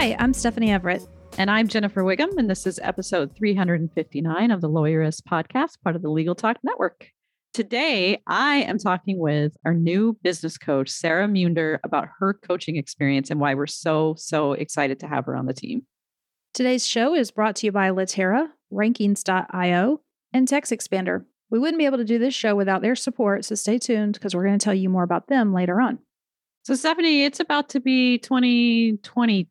Hi, I'm Stephanie Everett. And I'm Jennifer Whigham, and this is episode 359 of the Lawyerist podcast, part of the Legal Talk Network. Today, I am talking with our new business coach, Sara Muender, about her coaching experience and why we're so, so excited to have her on the team. Today's show is brought to you by Litera, Rankings.io, and TextExpander. We wouldn't be able to do this show without their support, so stay tuned because we're going to tell you more about them later on. So, Stephanie, it's about to be 2022.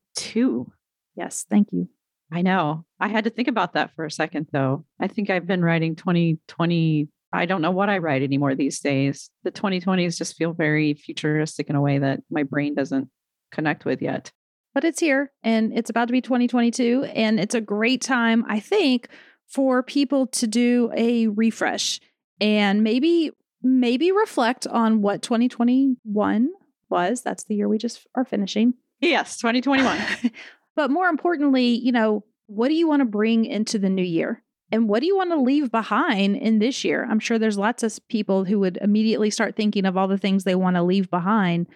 Yes, thank you. I know. I had to think about that for a second, though. I think I've been writing 2020. I don't know what I write anymore these days. The 2020s just feel very futuristic in a way that my brain doesn't connect with yet. But it's here and it's about to be 2022. And it's a great time, I think, for people to do a refresh and maybe maybe reflect on what 2021 was. That's the year we just are finishing. Yes, 2021. but more importantly, you know, what do you want to bring into the new year? And what do you want to leave behind in this year? I'm sure there's lots of people who would immediately start thinking of all the things they want to leave behind.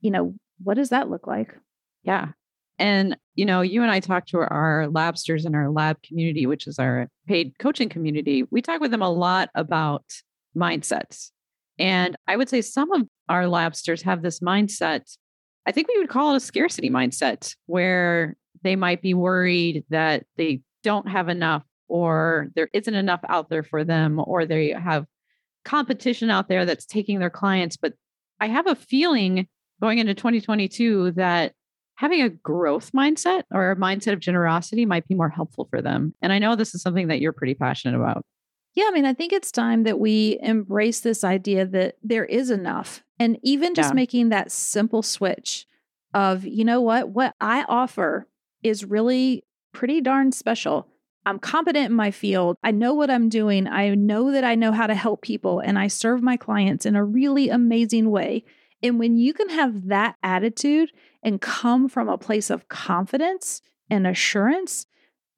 You know, what does that look like? Yeah. And, you know, you and I talk to our labsters in our lab community, which is our paid coaching community. We talk with them a lot about mindsets. And I would say some of our labsters have this mindset. I think we would call it a scarcity mindset where they might be worried that they don't have enough or there isn't enough out there for them or they have competition out there that's taking their clients. But I have a feeling going into 2022 that having a growth mindset or a mindset of generosity might be more helpful for them. And I know this is something that you're pretty passionate about. Yeah, I mean, I think it's time that we embrace this idea that there is enough. And even just yeah. making that simple switch of, you know what, what I offer is really pretty darn special. I'm competent in my field. I know what I'm doing. I know that I know how to help people and I serve my clients in a really amazing way. And when you can have that attitude and come from a place of confidence and assurance,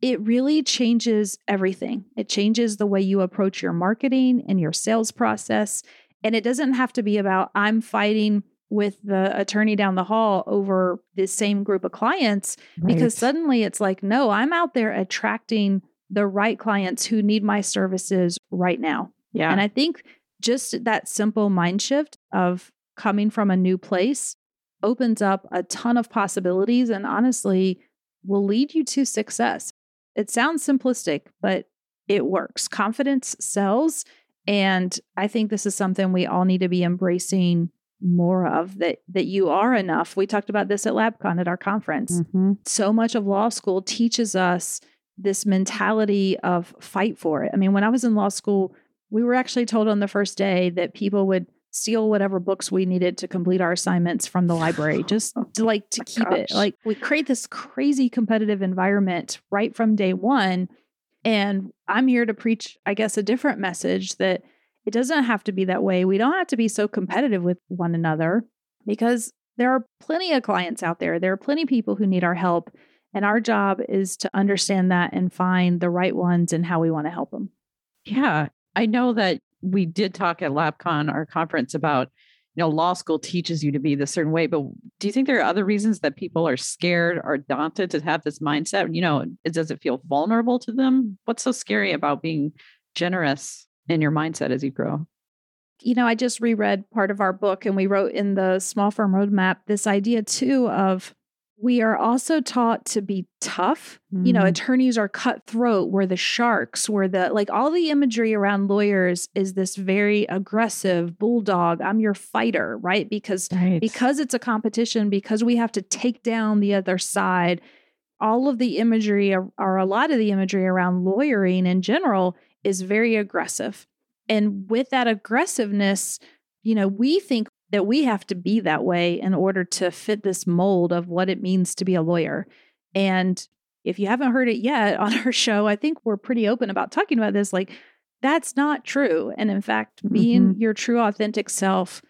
it really changes everything. It changes the way you approach your marketing and your sales process. And it doesn't have to be about, I'm fighting with the attorney down the hall over this same group of clients, right. because suddenly it's like, no, I'm out there attracting the right clients who need my services right now. Yeah. And I think just that simple mind shift of coming from a new place opens up a ton of possibilities and honestly will lead you to success. It sounds simplistic, but it works. Confidence sells. And I think this is something we all need to be embracing more of that that you are enough. We talked about this at LabCon at our conference. Mm-hmm. So much of law school teaches us this mentality of fight for it. I mean, when I was in law school, we were actually told on the first day that people would steal whatever books we needed to complete our assignments from the library just to like to keep Gosh. it like we create this crazy competitive environment right from day 1 and I'm here to preach I guess a different message that it doesn't have to be that way. We don't have to be so competitive with one another because there are plenty of clients out there. There are plenty of people who need our help and our job is to understand that and find the right ones and how we want to help them yeah. I know that we did talk at LabCon, our conference, about you know law school teaches you to be the certain way but do you think there are other reasons that people are scared or daunted to have this mindset? You know it, does it feel vulnerable to them? What's so scary about being generous in your mindset as you grow? You know i just reread part of our book and we wrote in the small firm roadmap this idea too of we are also taught to be tough. Mm-hmm. You know, mm-hmm. attorneys are cutthroat, we're the sharks, we're the like all the imagery around lawyers is this very aggressive bulldog. I'm your fighter, right? Because right. because it's a competition, because we have to take down the other side. All of the imagery or a lot of the imagery around lawyering in general is very aggressive. And with that aggressiveness, you know, we think that we have to be that way in order to fit this mold of what it means to be a lawyer. And if you haven't heard it yet on our show, I think we're pretty open about talking about this. Like, that's not true. And in fact, being mm-hmm. your true, authentic self,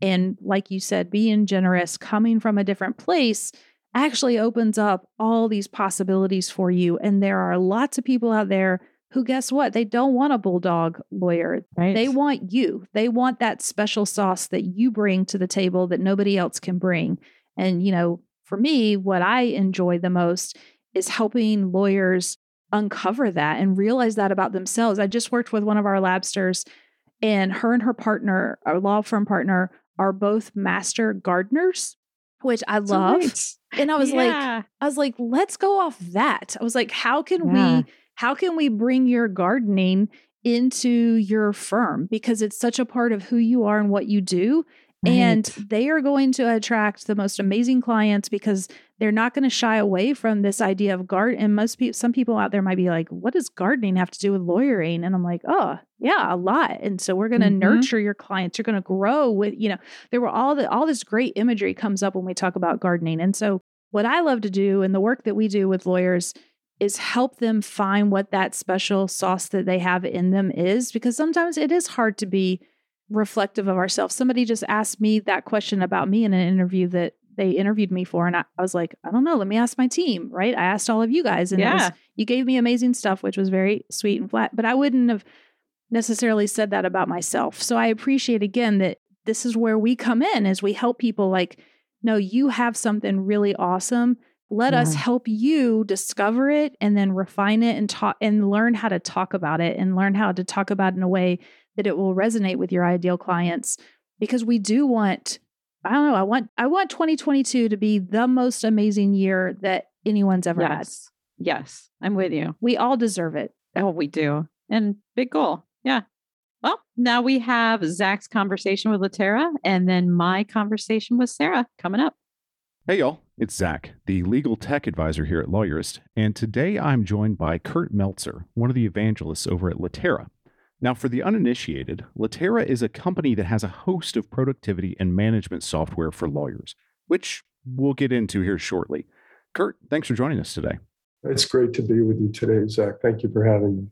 and like you said, being generous, coming from a different place actually opens up all these possibilities for you. And there are lots of people out there who, guess what? They don't want a bulldog lawyer. Right. They want you. They want that special sauce that you bring to the table that nobody else can bring. And, you know, for me, what I enjoy the most is helping lawyers uncover that and realize that about themselves. I just worked with one of our labsters, and her and her partner, our law firm partner, are both master gardeners, which I love. And I was yeah. like, I was like, let's go off that. I was like, how can yeah. we, how can we bring your gardening into your firm? Because it's such a part of who you are and what you do. Right. And they are going to attract the most amazing clients because they're not going to shy away from this idea of garden. And most people, some people out there might be like, what does gardening have to do with lawyering? And I'm like, oh, yeah, a lot. And so we're going to mm-hmm. nurture your clients. You're going to grow with, you know, there were all the, all this great imagery comes up when we talk about gardening. And so what I love to do and the work that we do with lawyers is help them find what that special sauce that they have in them is, because sometimes it is hard to be reflective of ourselves. Somebody just asked me that question about me in an interview that they interviewed me for. And I, I was like, I don't know, let me ask my team, right? I asked all of you guys and yeah. was, you gave me amazing stuff, which was very sweet and flat, but I wouldn't have necessarily said that about myself. So I appreciate again that this is where we come in as we help people like, no, you have something really awesome. Let yeah. us help you discover it and then refine it and talk and learn how to talk about it and learn how to talk about it in a way that it will resonate with your ideal clients because we do want I don't know, I want I want 2022 to be the most amazing year that anyone's ever yes. had. Yes. I'm with you. We all deserve it. Oh, we do. And big goal. Yeah. Well, now we have Zach's conversation with Litera and then my conversation with Sara coming up. Hey, y'all. It's Zach, the legal tech advisor here at Lawyerist. And today I'm joined by Kurt Meltzer, one of the evangelists over at Litera. Now, for the uninitiated, Litera is a company that has a host of productivity and management software for lawyers, which we'll get into here shortly. Kurt, thanks for joining us today. It's great to be with you today, Zach. Thank you for having me.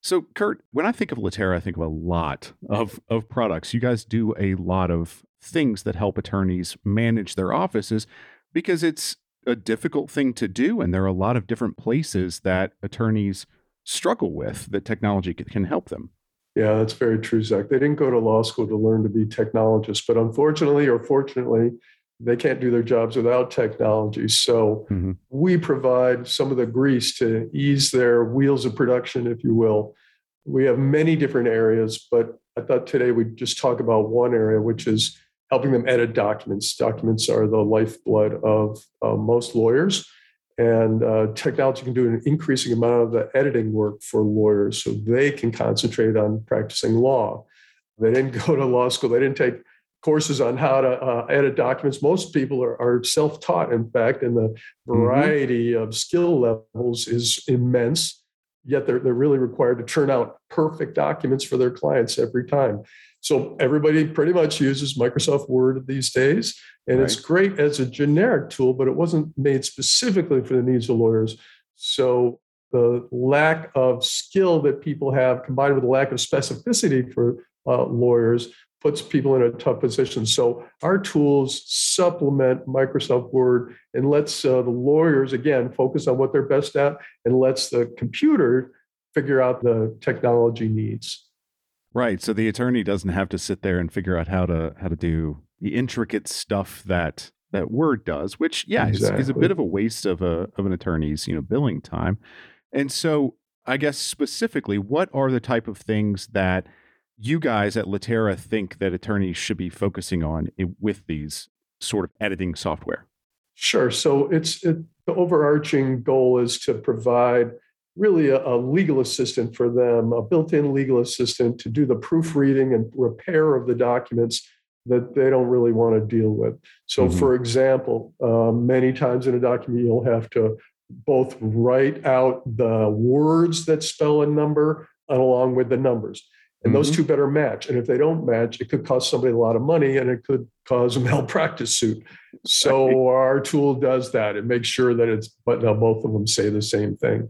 So, Kurt, when I think of Litera, I think of a lot of, of products. You guys do a lot of things that help attorneys manage their offices because it's a difficult thing to do. And there are a lot of different places that attorneys struggle with that technology can help them. Yeah, that's very true, Zach. They didn't go to law school to learn to be technologists, but unfortunately or fortunately, they can't do their jobs without technology. So mm-hmm. we provide some of the grease to ease their wheels of production, if you will. We have many different areas, but I thought today we'd just talk about one area, which is helping them edit documents. Documents are the lifeblood of uh, most lawyers. And uh, technology can do an increasing amount of the editing work for lawyers so they can concentrate on practicing law. They didn't go to law school, they didn't take courses on how to uh, edit documents. Most people are, are self taught, in fact, and the mm-hmm. variety mm-hmm. of skill levels is immense. Yet they're, they're really required to turn out perfect documents for their clients every time. So everybody pretty much uses Microsoft Word these days, and right. it's great as a generic tool, but it wasn't made specifically for the needs of lawyers. So the lack of skill that people have, combined with the lack of specificity for uh, lawyers, puts people in a tough position. So our tools supplement Microsoft Word and lets uh, the lawyers again focus on what they're best at, and lets the computer figure out the technology needs. Right. So the attorney doesn't have to sit there and figure out how to how to do the intricate stuff that that Word does, which yeah exactly. is, is a bit of a waste of a of an attorney's you know billing time. And so I guess specifically, what are the type of things that you guys at Litera think that attorneys should be focusing on with these sort of editing software? Sure. So it's it, the overarching goal is to provide really a, a, legal assistant for them, a built in legal assistant to do the proofreading and repair of the documents that they don't really want to deal with. So, mm-hmm. for example, uh, many times in a document, you'll have to both write out the words that spell a number along with the numbers. and those mm-hmm. two better match. And if they don't match, it could cost somebody a lot of money and it could cause a malpractice suit. So our tool does that. It makes sure that it's, but now both of them say the same thing.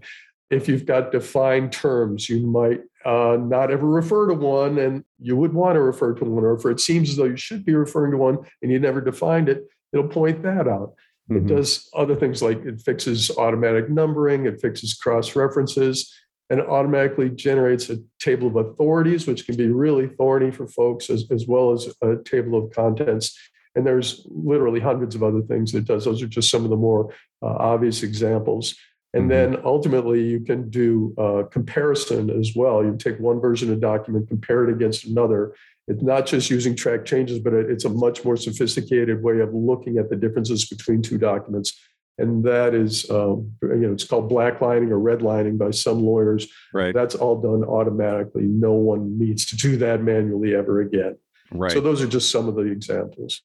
If you've got defined terms, you might uh, not ever refer to one and you would want to refer to one, or if it seems as though you should be referring to one and you never defined it, it'll point that out. Mm-hmm. It does other things like it fixes automatic numbering, it fixes cross references and it automatically generates a table of authorities, which can be really thorny for folks, as, as well as a table of contents. And there's literally hundreds of other things it does. Those are just some of the more uh, obvious examples. And mm-hmm. then ultimately, you can do uh, comparison as well. You take one version of a document, compare it against another. It's not just using track changes, but it's a much more sophisticated way of looking at the differences between two documents. And that is um, you know it's called blacklining or redlining by some lawyers. Right. That's all done automatically. No one needs to do that manually ever again. Right. so those are just some of the examples.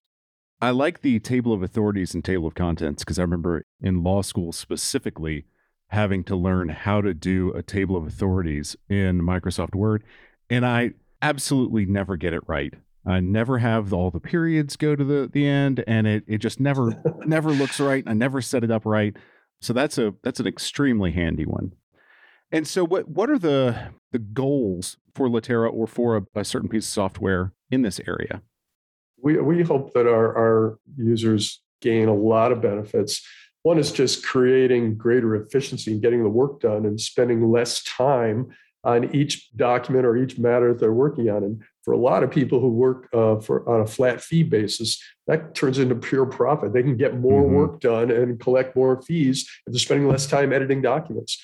I like the table of authorities and table of contents because i remember in law school specifically having to learn how to do a table of authorities in microsoft word and i absolutely never get it right I never have all the periods go to the the end, and it it just never never looks right. I never set it up right. So that's a that's an extremely handy one. And so what what are the the goals for Litera or for a, a certain piece of software in this area? We we hope that our, our users gain a lot of benefits. One is just creating greater efficiency and getting the work done and spending less time on each document or each matter that they're working on. And for a lot of people who work uh, for on a flat fee basis, that turns into pure profit. They can get more mm-hmm. work done and collect more fees if they're spending less time editing documents.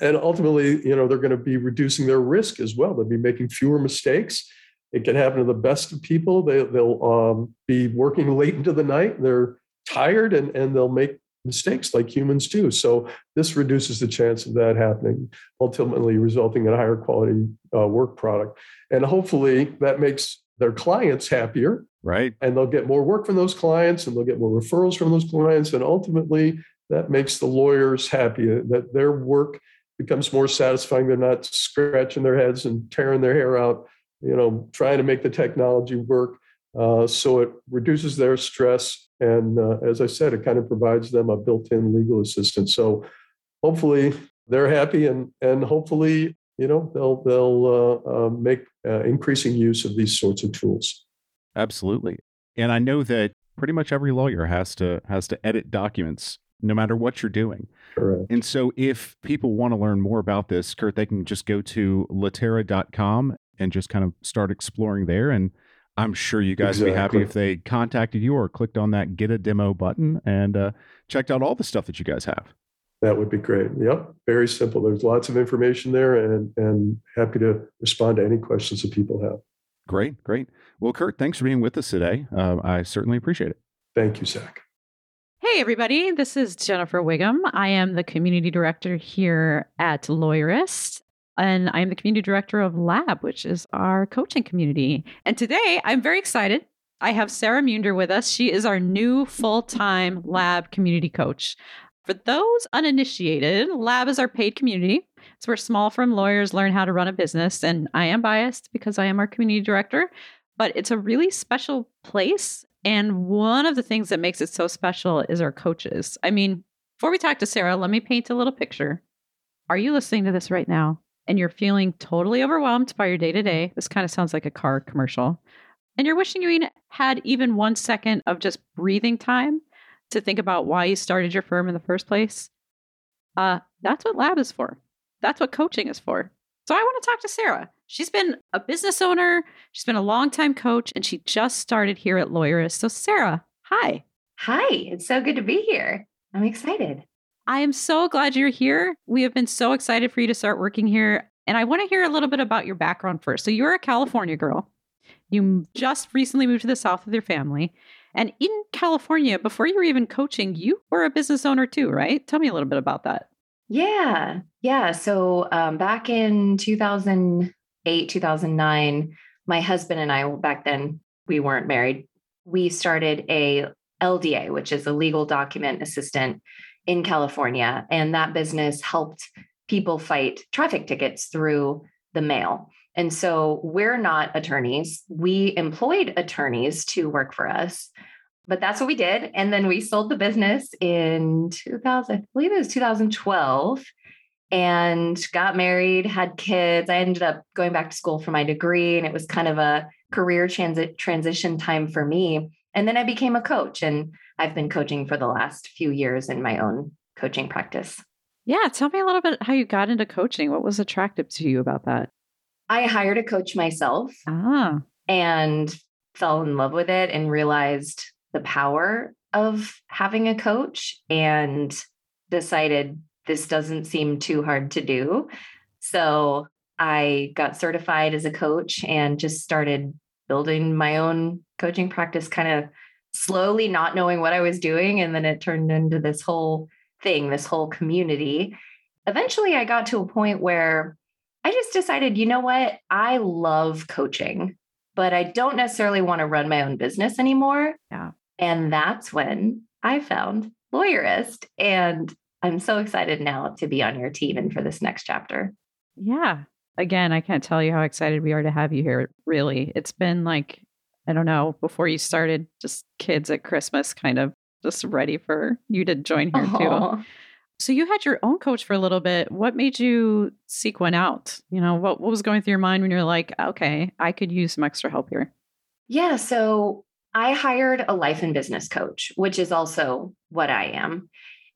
And ultimately, you know, they're going to be reducing their risk as well. They'll be making fewer mistakes. It can happen to the best of people. They, will um, be working late into the night. They're tired and, and they'll make mistakes like humans do. So this reduces the chance of that happening, ultimately resulting in a higher quality uh, work product. And hopefully that makes their clients happier. Right. And they'll get more work from those clients and they'll get more referrals from those clients. And ultimately that makes the lawyers happy that their work becomes more satisfying. They're not scratching their heads and tearing their hair out, you know, trying to make the technology work. Uh, so it reduces their stress and uh, as I said, it kind of provides them a built-in legal assistant. So hopefully they're happy, and and hopefully you know they'll they'll uh, uh, make uh, increasing use of these sorts of tools. Absolutely, and I know that pretty much every lawyer has to has to edit documents no matter what you're doing. Correct. And so if people want to learn more about this, Kurt, they can just go to litera.com and just kind of start exploring there and I'm sure you guys exactly. would be happy if they contacted you or clicked on that get a demo button and uh, checked out all the stuff that you guys have. That would be great. Yep, very simple. There's lots of information there, and and happy to respond to any questions that people have. Great, great. Well, Kurt, thanks for being with us today. Uh, I certainly appreciate it. Thank you, Zach. Hey, everybody. This is Jennifer Whigham. I am the community director here at Lawyerist and I'm the community director of Lab, which is our coaching community. And today I'm very excited. I have Sara Muender with us. She is our new full time Lab community coach. For those uninitiated, Lab is our paid community. It's where small firm lawyers learn how to run a business. And I am biased because I am our community director, but it's a really special place. And one of the things that makes it so special is our coaches. I mean, before we talk to Sara, let me paint a little picture. Are you listening to this right now? And you're feeling totally overwhelmed by your day to day, this kind of sounds like a car commercial, and you're wishing you had even one second of just breathing time to think about why you started your firm in the first place, uh, that's what Lab is for. That's what coaching is for. So I want to talk to Sara. She's been a business owner, she's been a longtime coach, and she just started here at Lawyerist. So, Sara, hi. Hi, it's so good to be here. I'm excited. I am so glad you're here. We have been so excited for you to start working here. And I want to hear a little bit about your background first. So, you're a California girl. You just recently moved to the South with your family. And in California, before you were even coaching, you were a business owner too, right? Tell me a little bit about that. Yeah. Yeah. So, um, back in 2008, 2009, my husband and I, back then we weren't married, we started a LDA, which is a legal document assistant in California. And that business helped people fight traffic tickets through the mail. And so we're not attorneys. We employed attorneys to work for us, but that's what we did. And then we sold the business in 2000, I believe it was 2012 and got married, had kids. I ended up going back to school for my degree, and it was kind of a career transit transition time for me. And then I became a coach, and I've been coaching for the last few years in my own coaching practice. Yeah, tell me a little bit how you got into coaching. What was attractive to you about that? I hired a coach myself ah. and fell in love with it and realized the power of having a coach and decided this doesn't seem too hard to do. So I got certified as a coach and just started building my own coaching practice kind of slowly, not knowing what I was doing. And then it turned into this whole thing, this whole community. Eventually, I got to a point where I just decided, you know what? I love coaching, but I don't necessarily want to run my own business anymore. Yeah. And that's when I found Lawyerist. And I'm so excited now to be on your team and for this next chapter. Yeah. Again, I can't tell you how excited we are to have you here. Really. It's been like, I don't know, before you started, just kids at Christmas kind of just ready for you to join here Aww. too. So you had your own coach for a little bit. What made you seek one out? You know, what, what was going through your mind when you're like, okay, I could use some extra help here? Yeah. So I hired a life and business coach, which is also what I am.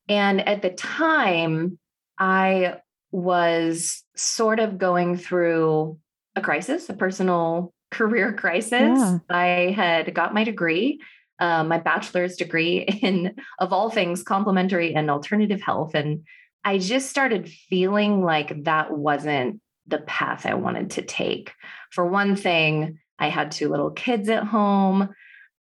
And at the time, I was sort of going through a crisis, a personal career crisis. Yeah. I had got my degree, uh, my bachelor's degree in, of all things, complementary and alternative health. And I just started feeling like that wasn't the path I wanted to take. For one thing, I had two little kids at home.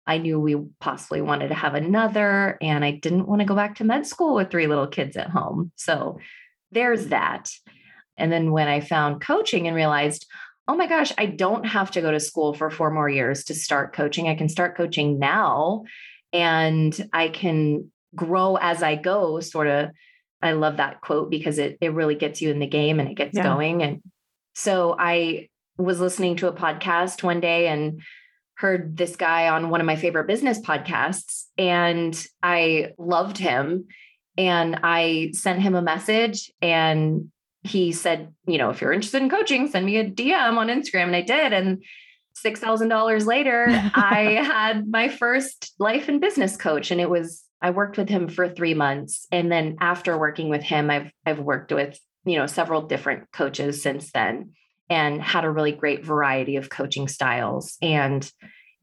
I knew we possibly wanted to have another, and I didn't want to go back to med school with three little kids at home. So there's that. And then when I found coaching and realized, oh my gosh, I don't have to go to school for four more years to start coaching. I can start coaching now and I can grow as I go, sort of. I love that quote because it it really gets you in the game and it gets yeah. going. And so I was listening to a podcast one day and heard this guy on one of my favorite business podcasts and I loved him. And I sent him a message and he said, you know, if you're interested in coaching, send me a DM on Instagram. And I did. And $6,000 later, I had my first life and business coach. And it was, I worked with him for three months. And then after working with him, I've, I've worked with, you know, several different coaches since then and had a really great variety of coaching styles. And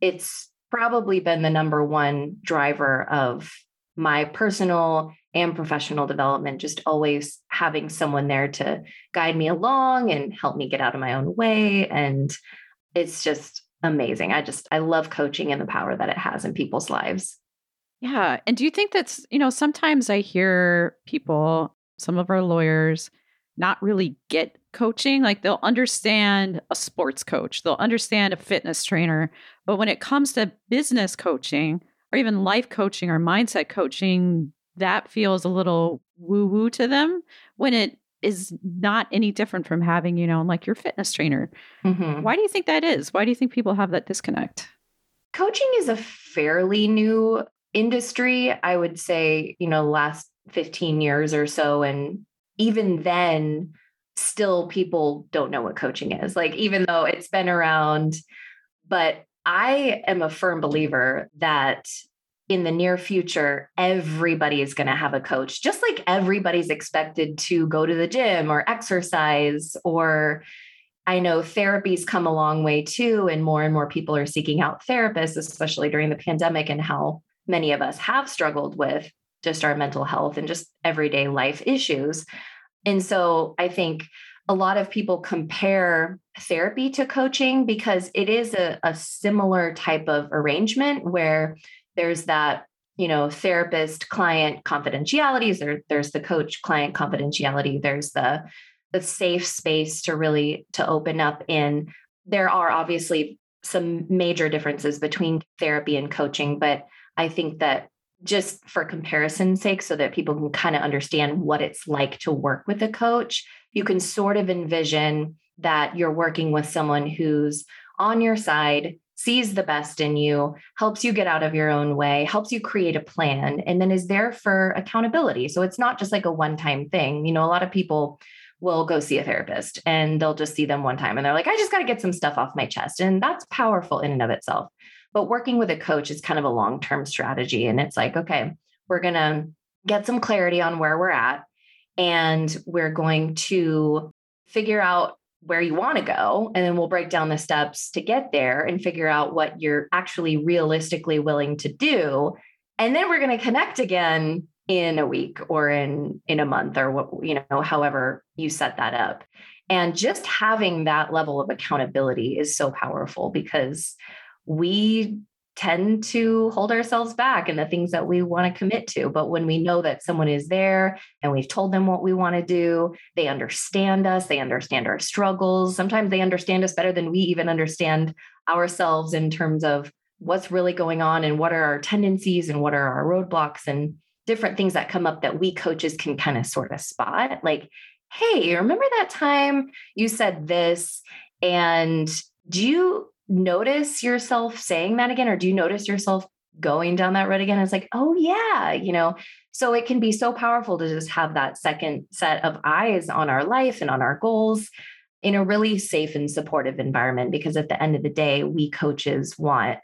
it's probably been the number one driver of my personal and professional development, just always having someone there to guide me along and help me get out of my own way. And it's just amazing. I just, I love coaching and the power that it has in people's lives. Yeah. And do you think that's, you know, sometimes I hear people, some of our lawyers, not really get coaching. Like they'll understand a sports coach, they'll understand a fitness trainer. But when it comes to business coaching or even life coaching or mindset coaching, that feels a little woo woo to them when it is not any different from having, you know, like your fitness trainer. Mm-hmm. Why do you think that is? Why do you think people have that disconnect? Coaching is a fairly new industry. I would say, you know, last 15 years or so. And even then, still people don't know what coaching is. Like, even though it's been around, but I am a firm believer that in the near future, everybody is going to have a coach, just like everybody's expected to go to the gym or exercise. Or I know therapy's come a long way too, and more and more people are seeking out therapists, especially during the pandemic and how many of us have struggled with just our mental health and just everyday life issues. And so I think a lot of people compare therapy to coaching because it is a, a similar type of arrangement where there's that you know therapist client confidentiality there, there's the coach client confidentiality there's the the safe space to really to open up in. There are obviously some major differences between therapy and coaching but i think that just for comparison's sake, so that people can kind of understand what it's like to work with a coach, you can sort of envision that you're working with someone who's on your side, sees the best in you, helps you get out of your own way, helps you create a plan, and then is there for accountability. So it's not just like a one time thing. You know, a lot of people will go see a therapist and they'll just see them one time and they're like, I just got to get some stuff off my chest. And that's powerful in and of itself. But working with a coach is kind of a long term strategy. And it's like, okay, we're going to get some clarity on where we're at. And we're going to figure out where you want to go. And then we'll break down the steps to get there and figure out what you're actually realistically willing to do. And then we're going to connect again in a week or in in a month or what you know however you set that up and just having that level of accountability is so powerful because we tend to hold ourselves back and the things that we want to commit to. But when we know that someone is there and we've told them what we want to do, they understand us, they understand our struggles. Sometimes they understand us better than we even understand ourselves in terms of what's really going on and what are our tendencies and what are our roadblocks and different things that come up that we coaches can kind of sort of spot. Like, hey, remember that time you said this? And do you notice yourself saying that again? Or do you notice yourself going down that road again? It's like, oh, yeah, you know. So it can be so powerful to just have that second set of eyes on our life and on our goals in a really safe and supportive environment. Because at the end of the day, we coaches want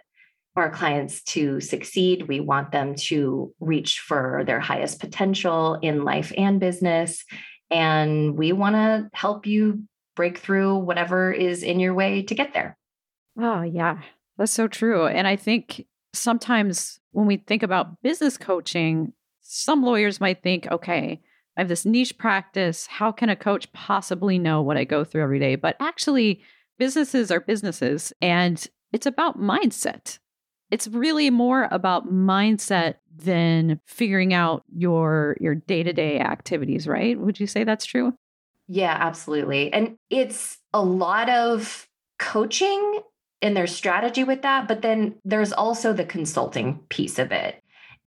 our clients to succeed. We want them to reach for their highest potential in life and business. And we want to help you break through whatever is in your way to get there. Oh, yeah, that's so true. And I think sometimes when we think about business coaching, some lawyers might think, okay, I have this niche practice. How can a coach possibly know what I go through every day? But actually, businesses are businesses and it's about mindset. It's really more about mindset than figuring out your your day-to-day activities, right? Would you say that's true? Yeah, absolutely. And it's a lot of coaching in their strategy with that. But then there's also the consulting piece of it.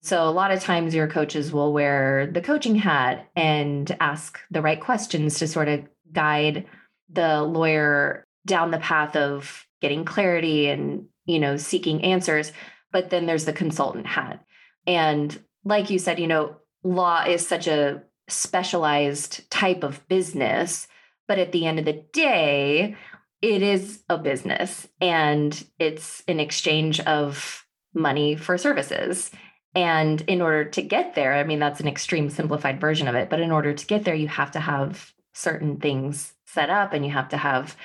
So a lot of times your coaches will wear the coaching hat and ask the right questions to sort of guide the lawyer down the path of getting clarity and, you know, seeking answers. But then there's the consultant hat. And like you said, you know, law is such a specialized type of business. But at the end of the day, it is a business and it's an exchange of money for services. And in order to get there, I mean, that's an extreme simplified version of it, but in order to get there, you have to have certain things set up and you have to have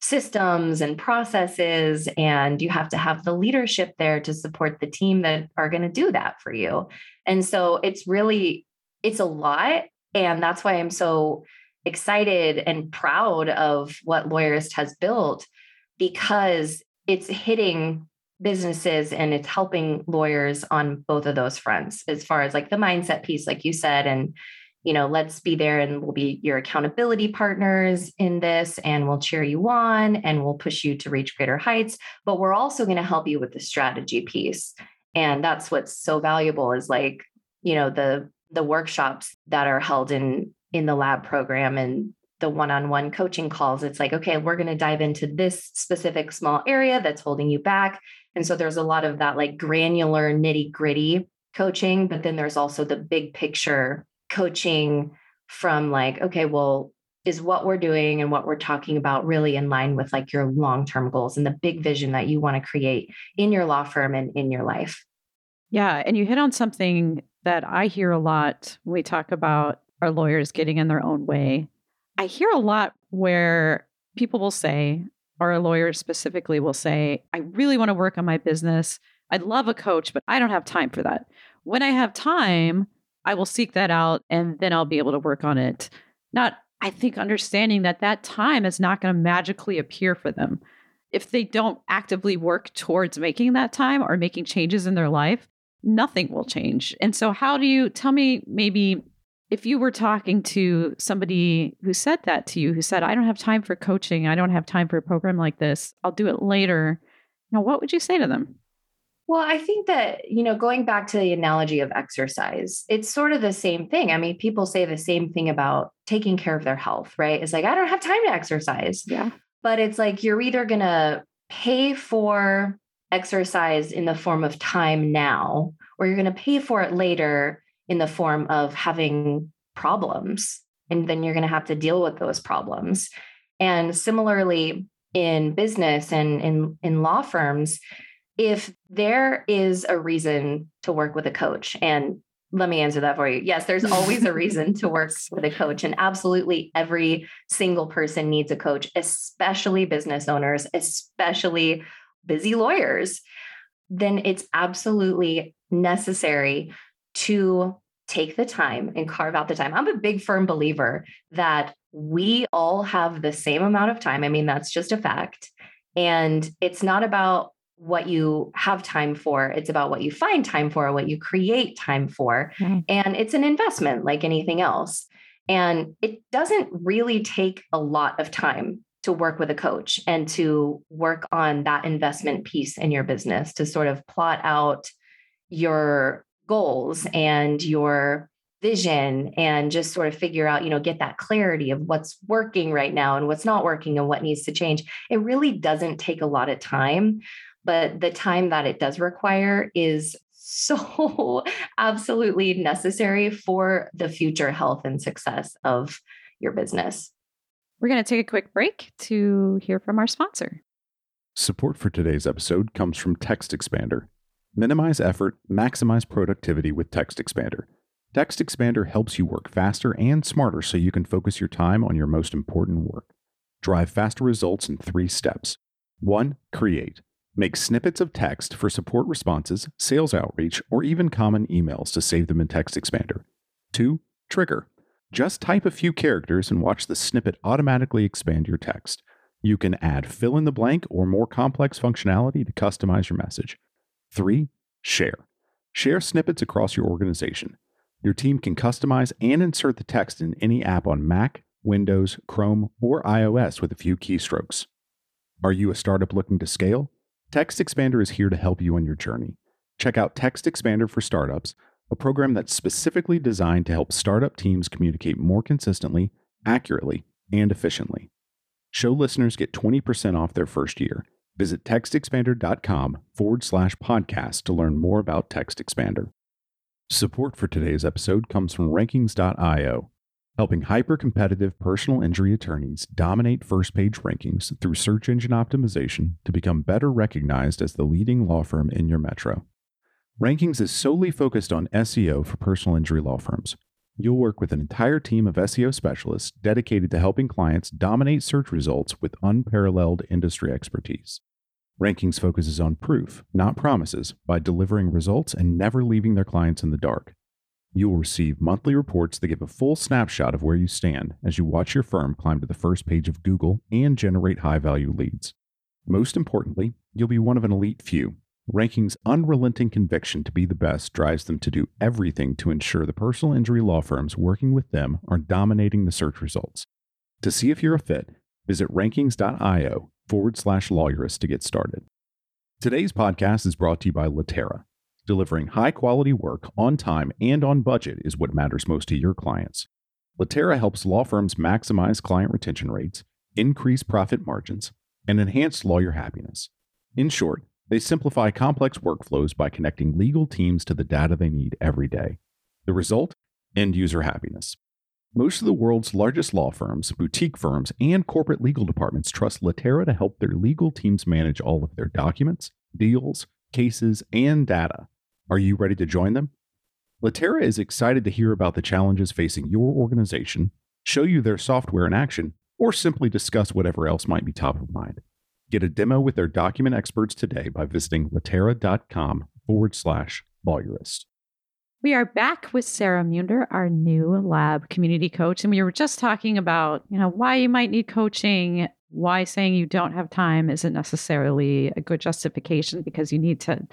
systems and processes and you have to have the leadership there to support the team that are going to do that for you. And so it's really it's a lot and that's why I'm so excited and proud of what Lawyerist has built because it's hitting businesses and it's helping lawyers on both of those fronts as far as like the mindset piece like you said and you know let's be there and we'll be your accountability partners in this and we'll cheer you on and we'll push you to reach greater heights but we're also going to help you with the strategy piece. And that's what's so valuable is like you know the the workshops that are held in in the lab program and the one-on-one coaching calls it's like okay we're going to dive into this specific small area that's holding you back. And so there's a lot of that like granular nitty gritty coaching but then there's also the big picture coaching from like okay well is what we're doing and what we're talking about really in line with like your long-term goals and the big vision that you want to create in your law firm and in your life. Yeah and you hit on something that i hear a lot when we talk about our lawyers getting in their own way. I hear a lot where people will say, or a lawyer specifically will say, I really want to work on my business. I'd love a coach, but I don't have time for that. When I have time, I will seek that out and then I'll be able to work on it. Not, I think, understanding that that time is not going to magically appear for them. If they don't actively work towards making that time or making changes in their life, nothing will change. And so, how do you tell me maybe if you were talking to somebody who said that to you, who said, I don't have time for coaching, I don't have time for a program like this, I'll do it later, now what would you say to them? Well, I think that, you know, going back to the analogy of exercise, it's sort of the same thing. I mean, people say the same thing about taking care of their health, right? It's like, I don't have time to exercise. Yeah. But it's like you're either going to pay for exercise in the form of time now, or you're going to pay for it later in the form of having problems. And then you're going to have to deal with those problems. And similarly, in business and in, in law firms, if there is a reason to work with a coach, and let me answer that for you. Yes, there's always a reason to work with a coach. And absolutely every single person needs a coach, especially business owners, especially busy lawyers. Then it's absolutely necessary to take the time and carve out the time. I'm a big firm believer that we all have the same amount of time. I mean, that's just a fact. And it's not about what you have time for. It's about what you find time for, what you create time for. Mm-hmm. And it's an investment like anything else. And it doesn't really take a lot of time to work with a coach and to work on that investment piece in your business to sort of plot out your goals and your vision and just sort of figure out, you know, get that clarity of what's working right now and what's not working and what needs to change. It really doesn't take a lot of time but the time that it does require is so absolutely necessary for the future health and success of your business. We're going to take a quick break to hear from our sponsor. Support for today's episode comes from Text Expander. Minimize effort, maximize productivity with Text Expander. Text Expander helps you work faster and smarter so you can focus your time on your most important work. Drive faster results in three steps. 1. Create. Make snippets of text for support responses, sales outreach, or even common emails to save them in Text Expander. 2. Trigger. Just type a few characters and watch the snippet automatically expand your text. You can add fill in the blank or more complex functionality to customize your message. 3. Share. Share snippets across your organization. Your team can customize and insert the text in any app on Mac, Windows, Chrome, or iOS with a few keystrokes. Are you a startup looking to scale? Text Expander is here to help you on your journey. Check out Text Expander for Startups, a program that's specifically designed to help startup teams communicate more consistently, accurately, and efficiently. Show listeners get 20% off their first year. Visit textexpander.com forward slash podcast to learn more about Text Expander. Support for today's episode comes from Rankings.io, helping hyper competitive personal injury attorneys dominate first page rankings through search engine optimization to become better recognized as the leading law firm in your metro. Rankings is solely focused on SEO for personal injury law firms. You'll work with an entire team of SEO specialists dedicated to helping clients dominate search results with unparalleled industry expertise. Rankings focuses on proof, not promises, by delivering results and never leaving their clients in the dark. You will receive monthly reports that give a full snapshot of where you stand as you watch your firm climb to the first page of Google and generate high value leads. Most importantly, you'll be one of an elite few. Ranking's unrelenting conviction to be the best drives them to do everything to ensure the personal injury law firms working with them are dominating the search results. To see if you're a fit, visit rankings.io forward slash lawyerist to get started. Today's podcast is brought to you by Litera. Delivering high quality work on time and on budget is what matters most to your clients. Litera helps law firms maximize client retention rates, increase profit margins, and enhance lawyer happiness. In short, they simplify complex workflows by connecting legal teams to the data they need every day. The result? End user happiness. Most of the world's largest law firms, boutique firms, and corporate legal departments trust Litera to help their legal teams manage all of their documents, deals, cases, and data are you ready to join them? Litera is excited to hear about the challenges facing your organization, show you their software in action, or simply discuss whatever else might be top of mind. Get a demo with their document experts today by visiting litera.com forward slash lawyerist. We are back with Sara Muender, our new lab community coach. And we were just talking about, you know, why you might need coaching, why saying you don't have time isn't necessarily a good justification because you need to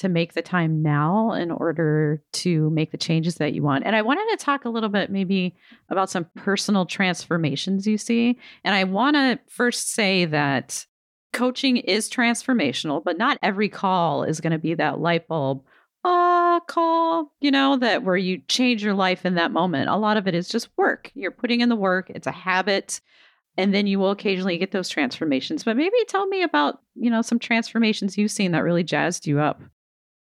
to make the time now in order to make the changes that you want. And I wanted to talk a little bit maybe about some personal transformations you see. And I want to first say that coaching is transformational, but not every call is going to be that light bulb uh call, you know, that where you change your life in that moment. A lot of it is just work. You're putting in the work, it's a habit, and then you will occasionally get those transformations. But maybe tell me about, you know, some transformations you've seen that really jazzed you up.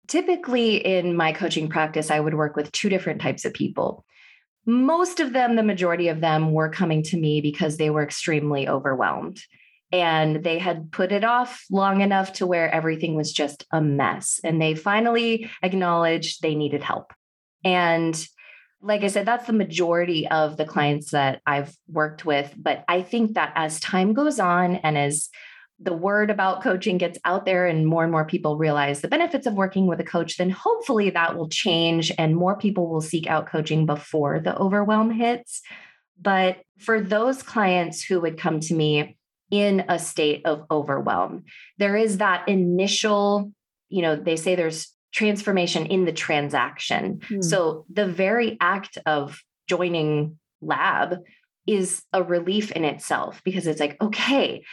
Typically in my coaching practice, I would work with two different types of people. Most of them, the majority of them, were coming to me because they were extremely overwhelmed and they had put it off long enough to where everything was just a mess. And they finally acknowledged they needed help. And like I said, that's the majority of the clients that I've worked with. But I think that as time goes on and as the word about coaching gets out there and more and more people realize the benefits of working with a coach, then hopefully that will change and more people will seek out coaching before the overwhelm hits. But for those clients who would come to me in a state of overwhelm, there is that initial, you know, they say there's transformation in the transaction. Hmm. So the very act of joining lab is a relief in itself because it's like, okay,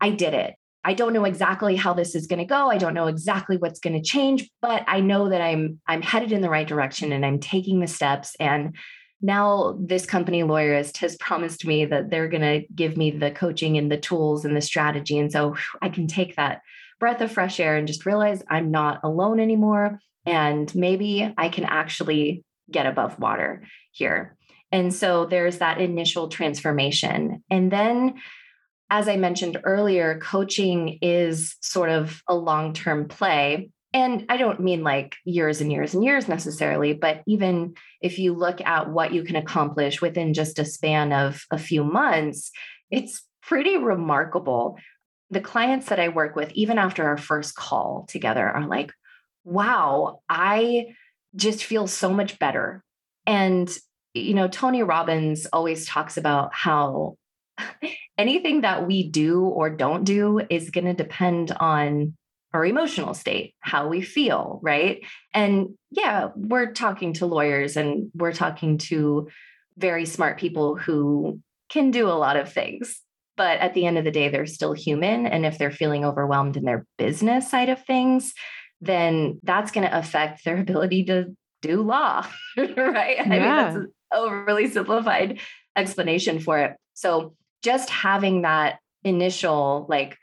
I did it. I don't know exactly how this is going to go. I don't know exactly what's going to change, but I know that I'm I'm headed in the right direction and I'm taking the steps and now this company lawyerist has promised me that they're going to give me the coaching and the tools and the strategy and so I can take that breath of fresh air and just realize I'm not alone anymore and maybe I can actually get above water here. And so there's that initial transformation. And then as I mentioned earlier, coaching is sort of a long term play. And I don't mean like years and years and years necessarily, but even if you look at what you can accomplish within just a span of a few months, it's pretty remarkable. The clients that I work with, even after our first call together, are like, wow, I just feel so much better. And, you know, Tony Robbins always talks about how anything that we do or don't do is going to depend on our emotional state, how we feel, right? And yeah, we're talking to lawyers and we're talking to very smart people who can do a lot of things. But at the end of the day, they're still human. And if they're feeling overwhelmed in their business side of things, then that's going to affect their ability to do law, right? Yeah. I mean, that's an overly simplified explanation for it. So just having that initial like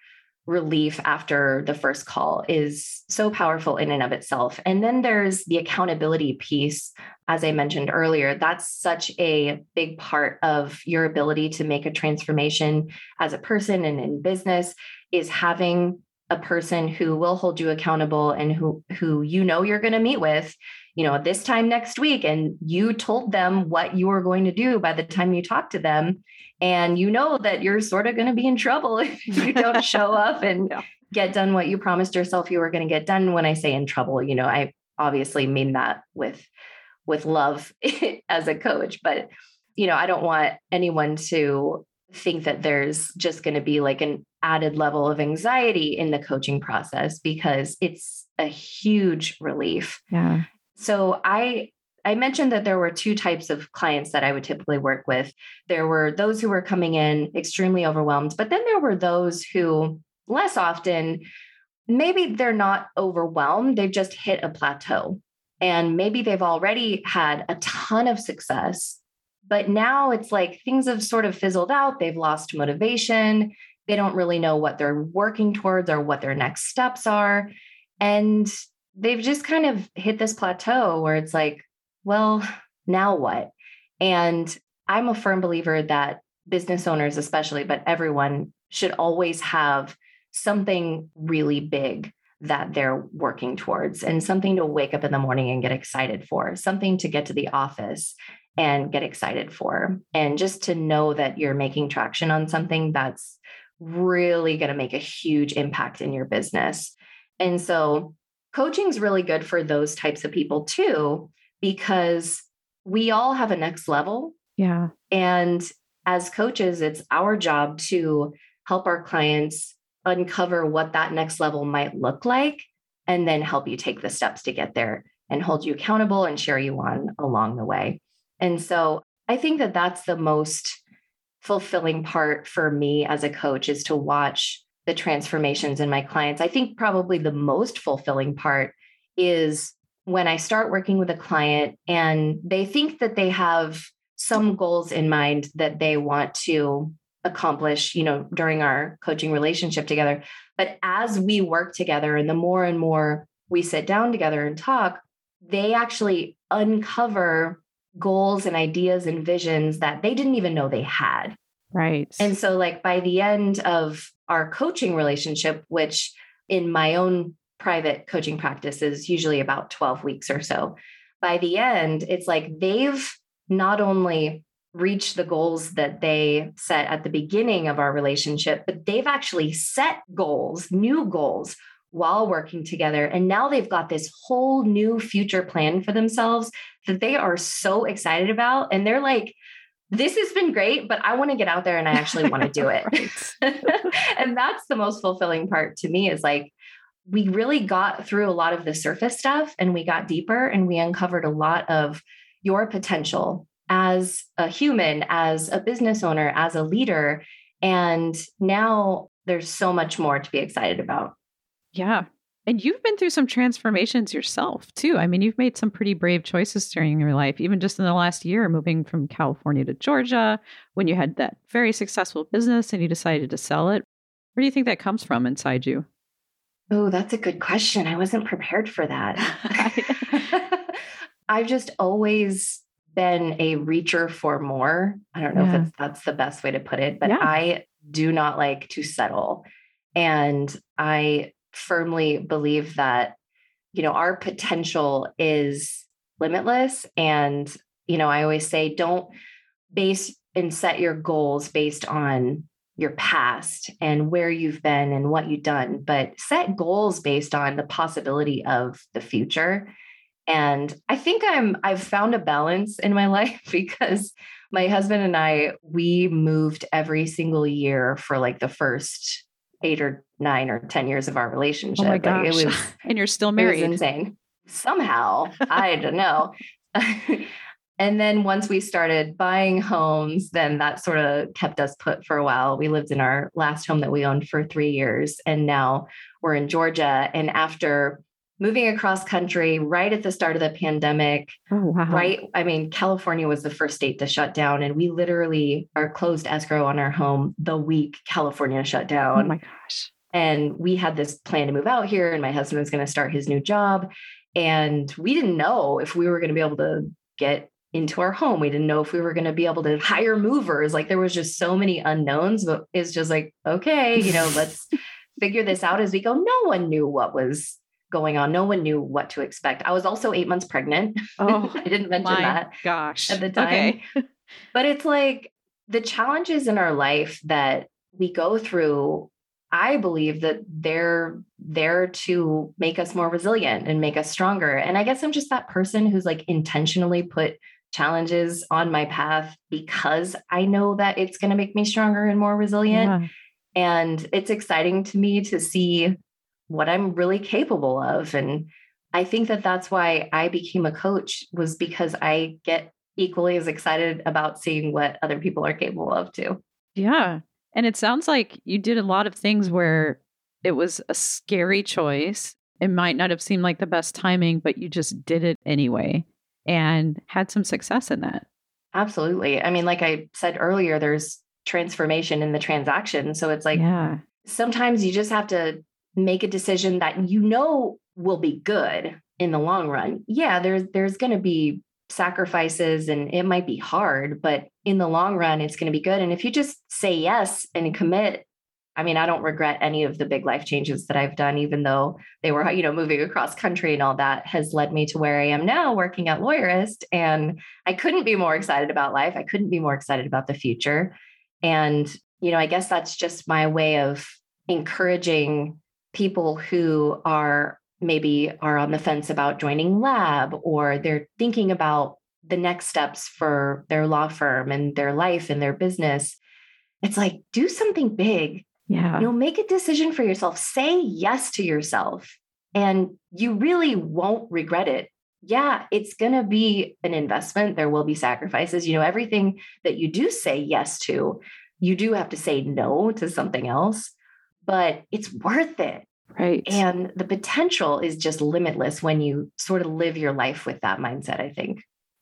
relief after the first call is so powerful in and of itself. And then there's the accountability piece. As I mentioned earlier, that's such a big part of your ability to make a transformation as a person and in business is having a person who will hold you accountable and who who you know you're going to meet with you know this time next week and you told them what you were going to do by the time you talk to them and you know that you're sort of going to be in trouble if you don't show up and yeah. get done what you promised yourself you were going to get done. When i say in trouble you know i obviously mean that with with love as a coach but you know i don't want anyone to think that there's just going to be like an added level of anxiety in the coaching process because it's a huge relief. Yeah so i I mentioned that there were two types of clients that I would typically work with. There were those who were coming in extremely overwhelmed, but then there were those who less often, maybe they're not overwhelmed, they've just hit a plateau. And maybe they've already had a ton of success, but now it's like things have sort of fizzled out. They've lost motivation. They don't really know what they're working towards or what their next steps are. And they've just kind of hit this plateau where it's like, well, now what? And I'm a firm believer that business owners, especially, but everyone should always have something really big that they're working towards and something to wake up in the morning and get excited for, something to get to the office and get excited for. And just to know that you're making traction on something that's really going to make a huge impact in your business. And so coaching is really good for those types of people too, because we all have a next level. Yeah. And as coaches, it's our job to help our clients uncover what that next level might look like and then help you take the steps to get there and hold you accountable and share you on along the way. And so I think that that's the most fulfilling part for me as a coach is to watch the transformations in my clients. I think probably the most fulfilling part is when I start working with a client and they think that they have some goals in mind that they want to accomplish, you know, during our coaching relationship together. But as we work together and the more and more we sit down together and talk, they actually uncover goals and ideas and visions that they didn't even know they had. Right. And so, like, by the end of our coaching relationship, which in my own private coaching practice is usually about 12 weeks or so, by the end, it's like they've not only reached the goals that they set at the beginning of our relationship, but they've actually set goals, new goals while working together. And now they've got this whole new future plan for themselves that they are so excited about. And they're like, this has been great, but I want to get out there and I actually want to do it. and that's the most fulfilling part to me is like, we really got through a lot of the surface stuff and we got deeper and we uncovered a lot of your potential as a human, as a business owner, as a leader. And now there's so much more to be excited about. Yeah. And you've been through some transformations yourself too. I mean, you've made some pretty brave choices during your life, even just in the last year, moving from California to Georgia, when you had that very successful business and you decided to sell it. Where do you think that comes from inside you? Oh, that's a good question. I wasn't prepared for that. I've just always been a reacher for more. I don't know yeah. if that's the best way to put it, but yeah. I do not like to settle. And I firmly believe that you know our potential is limitless. And you know i always say don't base and set your goals based on your past and where you've been and what you've done but set goals based on the possibility of the future. And i think i'm i've found a balance in my life because my husband and i we moved every single year for like the first eight or nine or 10 years of our relationship. Oh my gosh. Like it was, and you're still married. insane. Somehow, I don't know. and then once we started buying homes, then that sort of kept us put for a while. We lived in our last home that we owned for three years, and now we're in Georgia. And after moving across country right at the start of the pandemic. Oh, wow. Right. I mean, California was the first state to shut down, and we literally are closed escrow on our home the week California shut oh, down. Oh my gosh. And we had this plan to move out here, and my husband was going to start his new job. And we didn't know if we were going to be able to get into our home. We didn't know if we were going to be able to hire movers. Like there was just so many unknowns, but it's just like, okay, you know, let's figure this out as we go. No one knew what was going on. No one knew what to expect. I was also eight months pregnant. Oh, I didn't mention that. Gosh. At the time. Okay. but it's like the challenges in our life that we go through, I believe that they're there to make us more resilient and make us stronger. And I guess I'm just that person who's like intentionally put challenges on my path because I know that it's going to make me stronger and more resilient. Yeah. And it's exciting to me to see what I'm really capable of. And I think that that's why I became a coach was because I get equally as excited about seeing what other people are capable of too. Yeah. And it sounds like you did a lot of things where it was a scary choice. It might not have seemed like the best timing, but you just did it anyway and had some success in that. Absolutely. I mean, like I said earlier, there's transformation in the transaction. So it's like yeah. sometimes you just have to make a decision that you know will be good in the long run. Yeah, there's there's going to be sacrifices and it might be hard, but in the long run it's going to be good and if you just say yes and commit I mean, I don't regret any of the big life changes that I've done, even though they were, you know, moving across country and all that has led me to where I am now working at Lawyerist. And I couldn't be more excited about life. I couldn't be more excited about the future. And, you know, I guess that's just my way of encouraging people who are maybe are on the fence about joining lab or they're thinking about the next steps for their law firm and their life and their business it's like do something big. Yeah. You know make a decision for yourself. Say yes to yourself and you really won't regret it. Yeah it's going to be an investment. There will be sacrifices. You know everything that you do say yes to you do have to say no to something else but it's worth it. Right. And the potential is just limitless when you sort of live your life with that mindset, I think.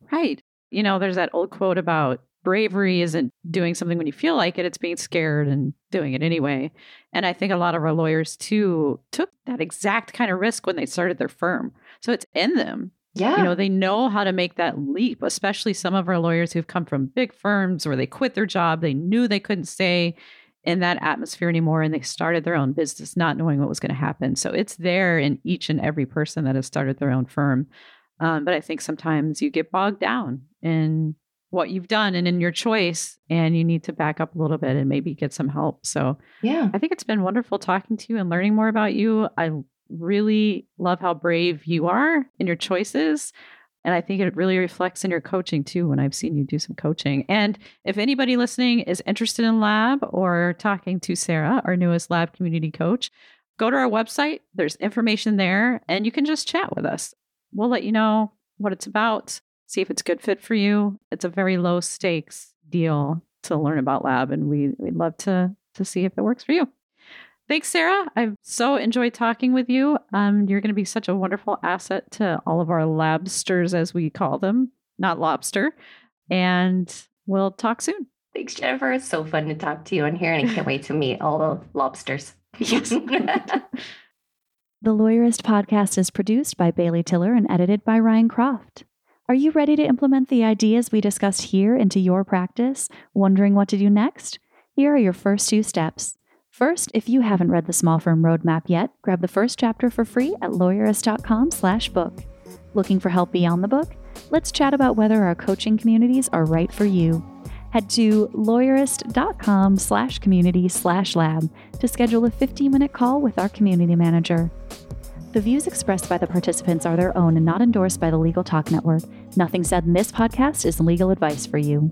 Right. You know, there's that old quote about bravery isn't doing something when you feel like it, it's being scared and doing it anyway. And I think a lot of our lawyers too took that exact kind of risk when they started their firm. So it's in them. Yeah. You know, they know how to make that leap, especially some of our lawyers who've come from big firms or they quit their job. They knew they couldn't stay in that atmosphere anymore and they started their own business not knowing what was going to happen. So it's there in each and every person that has started their own firm. Um, but I think sometimes you get bogged down in what you've done and in your choice, and you need to back up a little bit and maybe get some help. So, yeah, I think it's been wonderful talking to you and learning more about you. I really love how brave you are in your choices. And I think it really reflects in your coaching too when I've seen you do some coaching. And if anybody listening is interested in lab or talking to Sara, our newest lab community coach, go to our website. There's information there and you can just chat with us. We'll let you know what it's about, see if it's a good fit for you. It's a very low stakes deal to learn about lab and we, we'd love to to see if it works for you. Thanks, Sara. I've so enjoyed talking with you. Um, you're going to be such a wonderful asset to all of our labsters, as we call them, not lobster. And we'll talk soon. Thanks, Jennifer. It's so fun to talk to you on here, and I can't wait to meet all the lobsters. Yes. the Lawyerist podcast is produced by Bailey Tiller and edited by Ryan Croft. Are you ready to implement the ideas we discussed here into your practice? Wondering what to do next? Here are your first two steps. First, if you haven't read the Small Firm Roadmap yet, grab the first chapter for free at lawyerist.com slash book. Looking for help beyond the book? Let's chat about whether our coaching communities are right for you. Head to lawyerist.com slash community slash lab to schedule a 15 minute call with our community manager. The views expressed by the participants are their own and not endorsed by the Legal Talk Network. Nothing said in this podcast is legal advice for you.